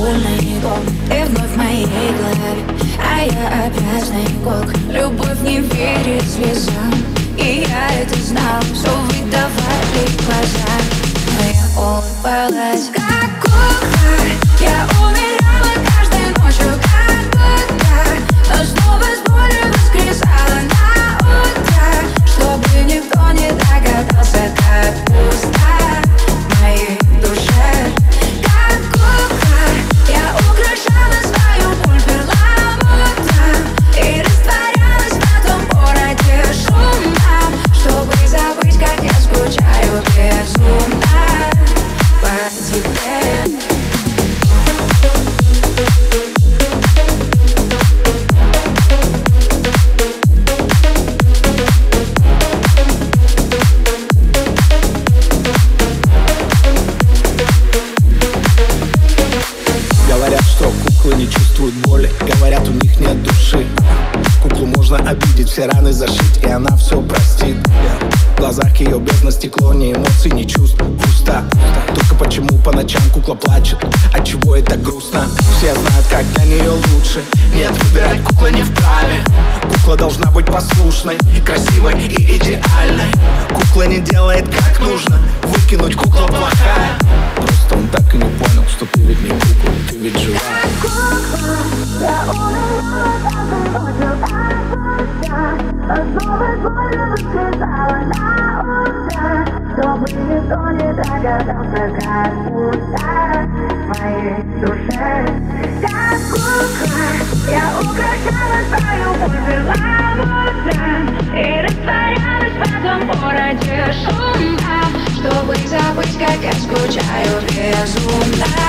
безвольный дом Ты вновь в моей голове, а я опять снегок Любовь не верит слезам, и я это знал Что выдавали глаза, но я улыбалась что куклы не чувствуют боли Говорят, у них нет души. Куклу можно обидеть, все раны зашить И она все простит. В глазах ее бездна стекло, не эмоций, не чувств Пусто Только почему по ночам кукла плачет? От чего это грустно? Все знают, как для нее лучше. Нет, выбирать кукла не вправе. Кукла должна быть послушной Красивой и идеальной. Кукла не делает как нужно. Вы никто не догадался, как удар моей душе. Как кукла, я украшала свою пузыла мудра и растворялась в этом городе шума, чтобы забыть, как я скучаю безумно.